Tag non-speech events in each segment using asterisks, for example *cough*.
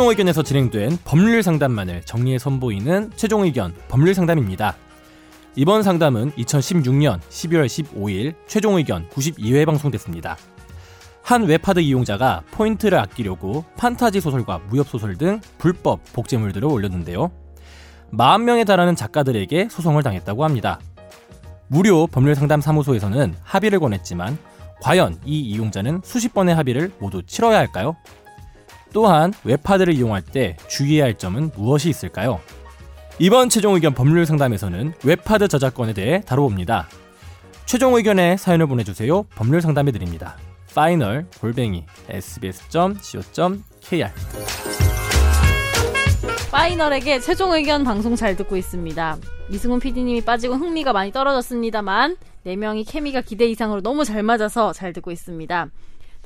최종 의견에서 진행된 법률 상담만을 정리해 선보이는 최종 의견 법률 상담입니다. 이번 상담은 2016년 12월 15일 최종 의견 92회 방송됐습니다. 한 웹하드 이용자가 포인트를 아끼려고 판타지 소설과 무협 소설 등 불법 복제물들을 올렸는데요. 40명에 달하는 작가들에게 소송을 당했다고 합니다. 무료 법률 상담 사무소에서는 합의를 권했지만 과연 이 이용자는 수십 번의 합의를 모두 치러야 할까요? 또한 웹하드를 이용할 때 주의해야 할 점은 무엇이 있을까요? 이번 최종 의견 법률 상담에서는 웹하드 저작권에 대해 다뤄봅니다. 최종 의견에 사연을 보내주세요. 법률 상담해 드립니다. final 골뱅이 sbs.co.kr final에게 최종 의견 방송 잘 듣고 있습니다. 이승훈 PD님이 빠지고 흥미가 많이 떨어졌습니다만 4명이 케미가 기대 이상으로 너무 잘 맞아서 잘 듣고 있습니다.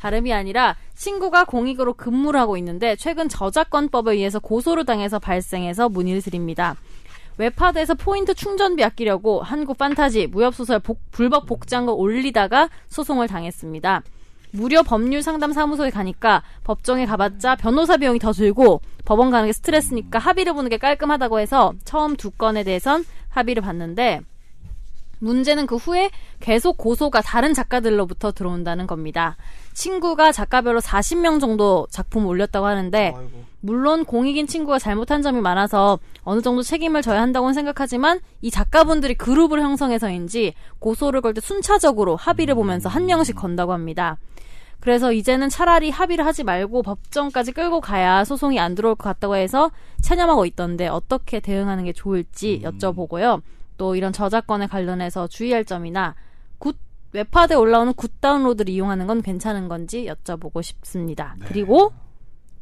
다름이 아니라 친구가 공익으로 근무를 하고 있는데 최근 저작권법에 의해서 고소를 당해서 발생해서 문의를 드립니다. 웹하드에서 포인트 충전비 아끼려고 한국 판타지 무협소설 복, 불법 거 올리다가 소송을 당했습니다. 무료 법률 상담 사무소에 가니까 법정에 가봤자 변호사 비용이 더 들고 법원 가는 게 스트레스니까 합의를 보는 게 깔끔하다고 해서 처음 두 건에 대해선 합의를 봤는데 문제는 그 후에 계속 고소가 다른 작가들로부터 들어온다는 겁니다. 친구가 작가별로 40명 정도 작품을 올렸다고 하는데 물론 공익인 친구가 잘못한 점이 많아서 어느 정도 책임을 져야 한다고는 생각하지만 이 작가분들이 그룹을 형성해서인지 고소를 걸 때 순차적으로 합의를 보면서 한 명씩 건다고 합니다. 그래서 이제는 차라리 합의를 하지 말고 법정까지 끌고 가야 소송이 안 들어올 것 같다고 해서 체념하고 있던데 어떻게 대응하는 게 좋을지 여쭤보고요. 또 이런 저작권에 관련해서 주의할 점이나 good 웹하드에 올라오는 good download를 이용하는 건 괜찮은 건지 여쭤보고 싶습니다. 그리고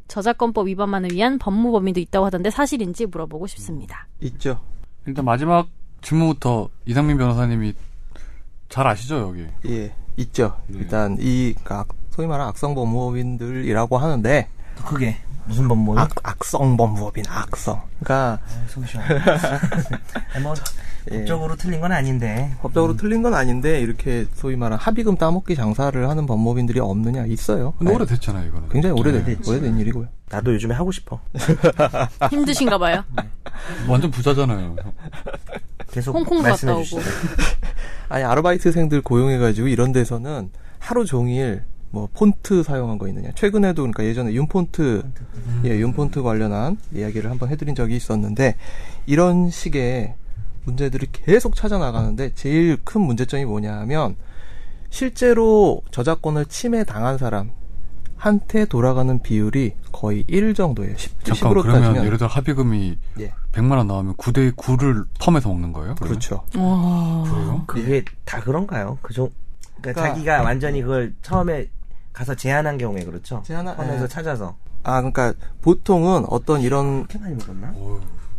저작권법 위반만을 위한 법무법인도 있다고 하던데 사실인지 물어보고 싶습니다. 있죠. 일단 마지막 질문부터 이상민 변호사님이 잘 아시죠 여기? 예, 있죠. 일단 이 악- 소위 말하는 악성 법무법인들이라고 하는데 더 크게 무슨 법무? 악, 악성 법무법인 악성. 그러니까 속 시원. 뭐 *laughs* 예. 법적으로 틀린 건 아닌데. 법적으로 틀린 건 아닌데 이렇게 소위 말하는 합의금 따먹기 장사를 하는 법무법인들이 없느냐 있어요. 근데 네. 오래됐잖아요 이거는. 굉장히 오래된 오래됐지. 오래된 일이고요. 나도 요즘에 하고 싶어. *laughs* 힘드신가 봐요. 완전 부자잖아요. 계속 홍콩 갔다 오고. *laughs* 아니 아르바이트생들 고용해가지고 이런 데서는 하루 종일 뭐 폰트 사용한 거 있느냐. 최근에도 그러니까 예전에 윤폰트 예 윤폰트 관련한 이야기를 한번 해드린 적이 있었는데 이런 식의 문제들이 계속 찾아 나가는데 제일 큰 문제점이 뭐냐하면 실제로 저작권을 침해 당한 사람 한테 돌아가는 비율이 거의 1 정도예요. 10, 잠깐 10으로 그러면 따지면 예를 들어 합의금이 예 100만 원 나오면 9대 9를 텀에서 먹는 거예요? 그러면? 그렇죠. 와. 그래요? 그게 다 그런가요? 그죠? 그러니까, 그러니까- 자기가 완전히 그걸 처음에 가서 제안한 경우에 그렇죠. 제안한- 텀에서 예. 찾아서 아 그러니까 보통은 어떤 이런 그렇게 많이 먹었나?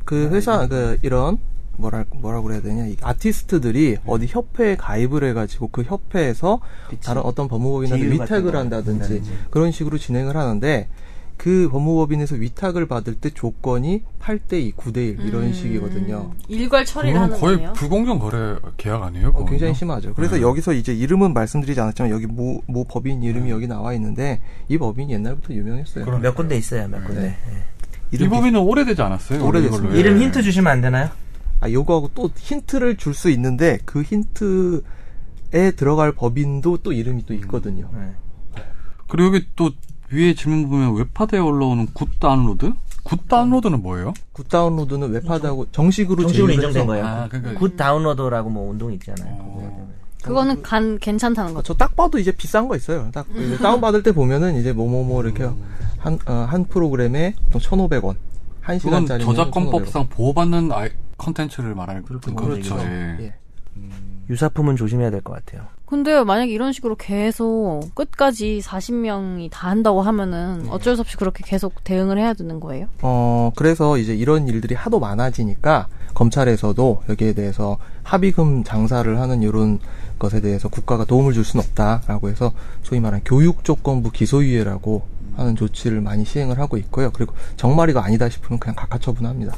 그 회사 그 이런 뭐라 뭐라고 그래야 되냐 이 아티스트들이 어디 협회에 가입을 해가지고 그 협회에서 그치. 다른 어떤 법무법인한테 위탁을 거 한다든지 한다든지. 그런 식으로 진행을 하는데 그 법무법인에서 위탁을 받을 때 조건이 8대 2, 9대 1 이런 음. 식이거든요. 일괄 처리를 하는 거의 거네요. 불공정 거래 계약 아니에요? 어? 굉장히 심하죠. 그래서 네. 여기서 이제 이름은 말씀드리지 않았지만 여기 모, 모 법인 이름이 여기 나와 있는데 이 법인이 옛날부터 유명했어요. 그럼- 몇 군데 있어요, 몇 군데. 네. 예. 이 법인은 오래되지 않았어요? 예. 이름 힌트 주시면 안 되나요? 아, 요거하고 또 힌트를 줄 수 있는데 그 힌트에 들어갈 법인도 또 이름이 또 있거든요. 네. 그리고 여기 또 위에 질문 보면 웹하드에 올라오는 good download? good download는 뭐예요? good download는 웹하드하고 정식으로 정식으로 인정된 거예요. 아, 그러니까 good downloader라고 뭐 운동이 있잖아요. 어. 그거는 간 괜찮다는 거죠. 저 딱 봐도 이제 비싼 거 있어요. 딱 이제 다운 받을 때 보면은 이제 뭐뭐뭐 이렇게 한, 어, 한 프로그램에 1,500원. 한 시간짜리. 저작권법상 보호받는 아이, 컨텐츠를 말하는 그렇군요. 그렇죠. 그렇죠. 예. 예. 유사품은 조심해야 될 것 같아요. 근데 만약에 이런 식으로 계속 끝까지 40명이 다 한다고 하면은 어쩔 수 없이 그렇게 계속 대응을 해야 되는 거예요? 어, 그래서 이제 이런 일들이 하도 많아지니까 검찰에서도 여기에 대해서 합의금 장사를 하는 이런 것에 대해서 국가가 도움을 줄 수는 없다라고 해서 소위 말하는 교육조건부 기소유예라고 하는 조치를 많이 시행을 하고 있고요. 그리고 정말 이거 아니다 싶으면 그냥 각하 처분합니다.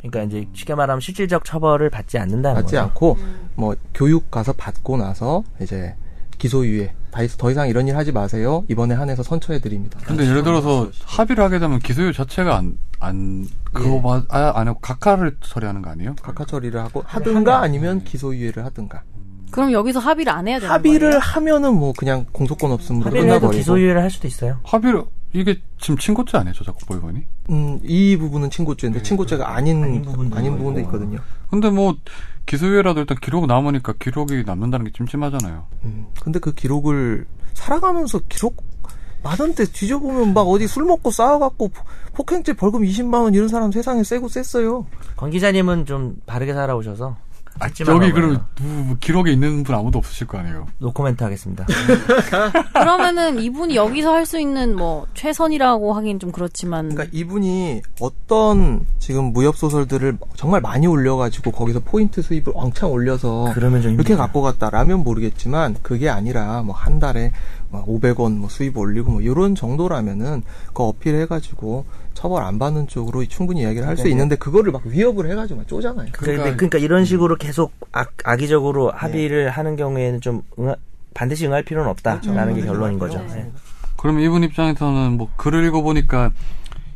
그러니까 이제 쉽게 말하면 실질적 처벌을 받지 않는다는 받지 거죠. 않고 뭐 교육 가서 받고 나서 이제 기소유예. 다- 더 이상 이런 일 하지 마세요. 이번에 한해서 선처해 드립니다. 근데 예를 들어서 합의를 하게 되면 기소유 자체가 안, 안, 그거 예. 봐, 아, 안 하고 각하를 처리하는 거 아니에요? 각하 처리를 하고 하든가 아니면 기소유예를 하든가. 그럼 여기서 합의를 안 해야 되는 합의를 거예요? 하면은 뭐 그냥 공소권 없음으로 합의를 해도 끝나버리고. 기소유예를 할 수도 있어요. 합의를, 이게 지금 친고죄 아니에요, 저작권법 위반이? 음, 이 부분은 친고죄인데 친고죄가 아닌 아닌 부분도 아닌. 부분도 있거든요. 근데 뭐, 기소유예라도 일단 기록 남으니까 기록이 남는다는 게 찜찜하잖아요. 음, 근데 그 기록을 살아가면서 기록 많은데 뒤져보면 막 어디 술 먹고 싸워갖고 포- 폭행죄 벌금 20만 원 이런 사람 세상에 세고 셌어요. 권 기자님은 좀 바르게 살아오셔서 아, 여기. 그럼 누- 뭐 기록에 있는 분 아무도 없으실 거 아니에요? 노코멘트 하겠습니다. *laughs* 그러면은 이분이 여기서 할 수 있는 뭐 최선이라고 하긴 좀 그렇지만 그러니까 이분이 어떤 지금 무협 소설들을 정말 많이 올려 가지고 거기서 포인트 수입을 왕창 올려서 그러면 좀 이렇게. 갖고 갔다라면 모르겠지만 그게 아니라 뭐 한 달에 막 500원 뭐 수입 올리고 뭐 이런 정도라면은 그 어필해 가지고 처벌 안 받는 쪽으로 충분히 이야기를 할수 네. 있는데 그거를 막 위협을 해가지고 막 쪼잖아요. 그러니까, 그러니까- 그러니까 이런 식으로 계속 악, 악의적으로 합의를 하는 경우에는 좀 응하, 반드시 응할 필요는 없다라는 게 결론인 거죠. 네. 그러면 이분 입장에서는 뭐 글을 읽어보니까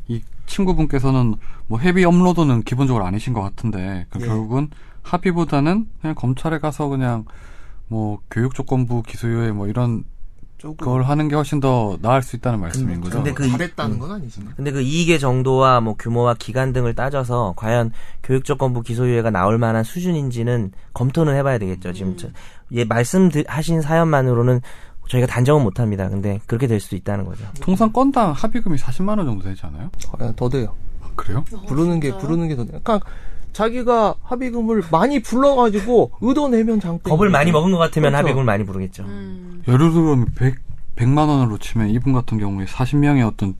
이 친구분께서는 뭐 헤비 업로드는 기본적으로 아니신 것 같은데 그럼 예. 결국은 합의보다는 그냥 검찰에 가서 그냥 뭐 교육조건부 기소유예 뭐 이런 조금 걸 하는 게 훨씬 더 나을 수 있다는 말씀인 거죠. 근데 그 이- 잘했다는 건 아니지만 근데 그 이익의 정도와 뭐 규모와 기간 등을 따져서 과연 교육조건부 기소유예가 나올 만한 수준인지는 검토는 해봐야 되겠죠. 지금 저, 예 말씀하신 사연만으로는 저희가 단정은 못합니다. 근데 그렇게 될 수도 있다는 거죠. 통상 건당 합의금이 40만 원 정도 되지 않아요? 어, 더 돼요. 아, 그래요? 부르는 게 부르는 게 더 돼요. 그러니까 자기가 합의금을 많이 불러가지고 얻어내면 장땡. 겁을 많이 먹은 것 같으면 그렇죠. 합의금을 많이 부르겠죠. 음, 예를 들면 100, 100만 원으로 치면 이분 같은 경우에 40명의 어떤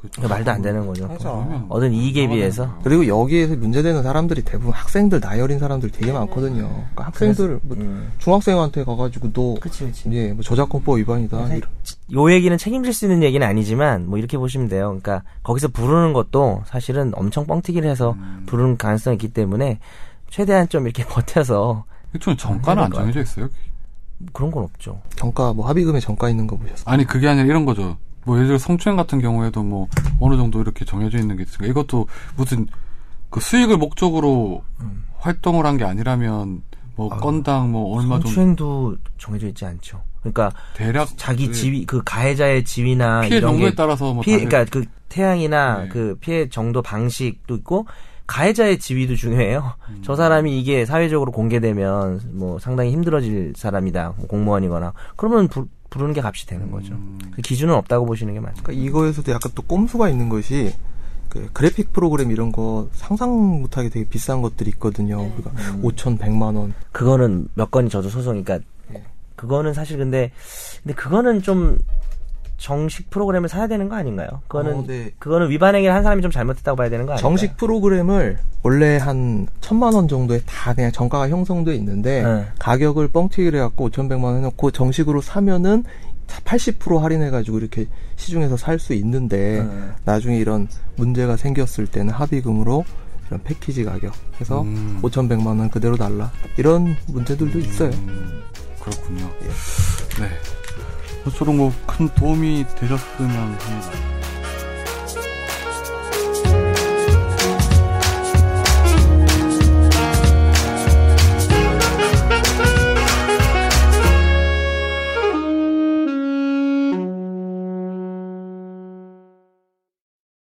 그 그러니까 말도 안 되는 거죠. 맞아. 얻은 이익에 비해서 그리고 여기에서 문제되는 사람들이 대부분 학생들 나이 어린 사람들이 되게 많거든요. 그러니까 학생들 뭐 음. 중학생한테 가가지고 너 그치 그치. 예, 뭐 저작권법 위반이다. 그래서 이런. 요 얘기는 책임질 수 있는 얘기는 아니지만 뭐 이렇게 보시면 돼요. 그러니까 거기서 부르는 것도 사실은 엄청 뻥튀기를 해서 음. 부르는 가능성이 있기 때문에 최대한 좀 이렇게 *laughs* 버텨서 이쪽은 정가는 안 정해져 있어요? 그런 건 없죠. 정가 뭐 합의금에 정가 있는 거 보셨어요? 아니 그게 아니라 이런 거죠. 뭐 예를 들어 성추행 같은 경우에도 뭐 어느 정도 이렇게 정해져 있는 게 있으니까 이것도 무슨 그 수익을 목적으로 음. 활동을 한 게 아니라면 뭐 건당 뭐 얼마 정도 성추행도 정해져 있지 않죠. 그러니까 대략 자기 그 지위 그 가해자의 지위나 피해 이런 정도에 게 따라서 뭐 피해 다른- 그러니까 그 태양이나 네. 그 피해 정도 방식도 있고 가해자의 지위도 중요해요. 음. 저 사람이 이게 사회적으로 공개되면 뭐 상당히 힘들어질 사람이다. 뭐 공무원이거나 그러면 부, 부르는 게 값이 되는 거죠. 음. 그 기준은 없다고 보시는 게 맞죠. 그러니까 이거에서도 약간 또 꼼수가 있는 것이 그 그래픽 프로그램 이런 거 상상 못하게 되게 비싼 것들이 있거든요. 그러니까 5천, 100만 원. 그거는 몇 건이 저도 소송이니까 그거는 사실 근데 근데 그거는 좀 정식 프로그램을 사야 되는 거 아닌가요? 그거는 어, 네. 그거는 위반 행위를 한 사람이 좀 잘못했다고 봐야 되는 거 아닌가요? 정식 프로그램을 원래 한 천만 원 정도에 다 그냥 정가가 형성돼 있는데 네. 가격을 뻥튀기를 해갖고 5,100만 원 해놓고 정식으로 사면은 80% 할인해가지고 이렇게 시중에서 살 수 있는데 네. 나중에 이런 문제가 생겼을 때는 합의금으로 이런 패키지 가격 해서 음. 5,100만 원 그대로 달라 이런 문제들도 있어요. 음, 그렇군요. 네. 뭐큰 도움이 되셨으면 합니다.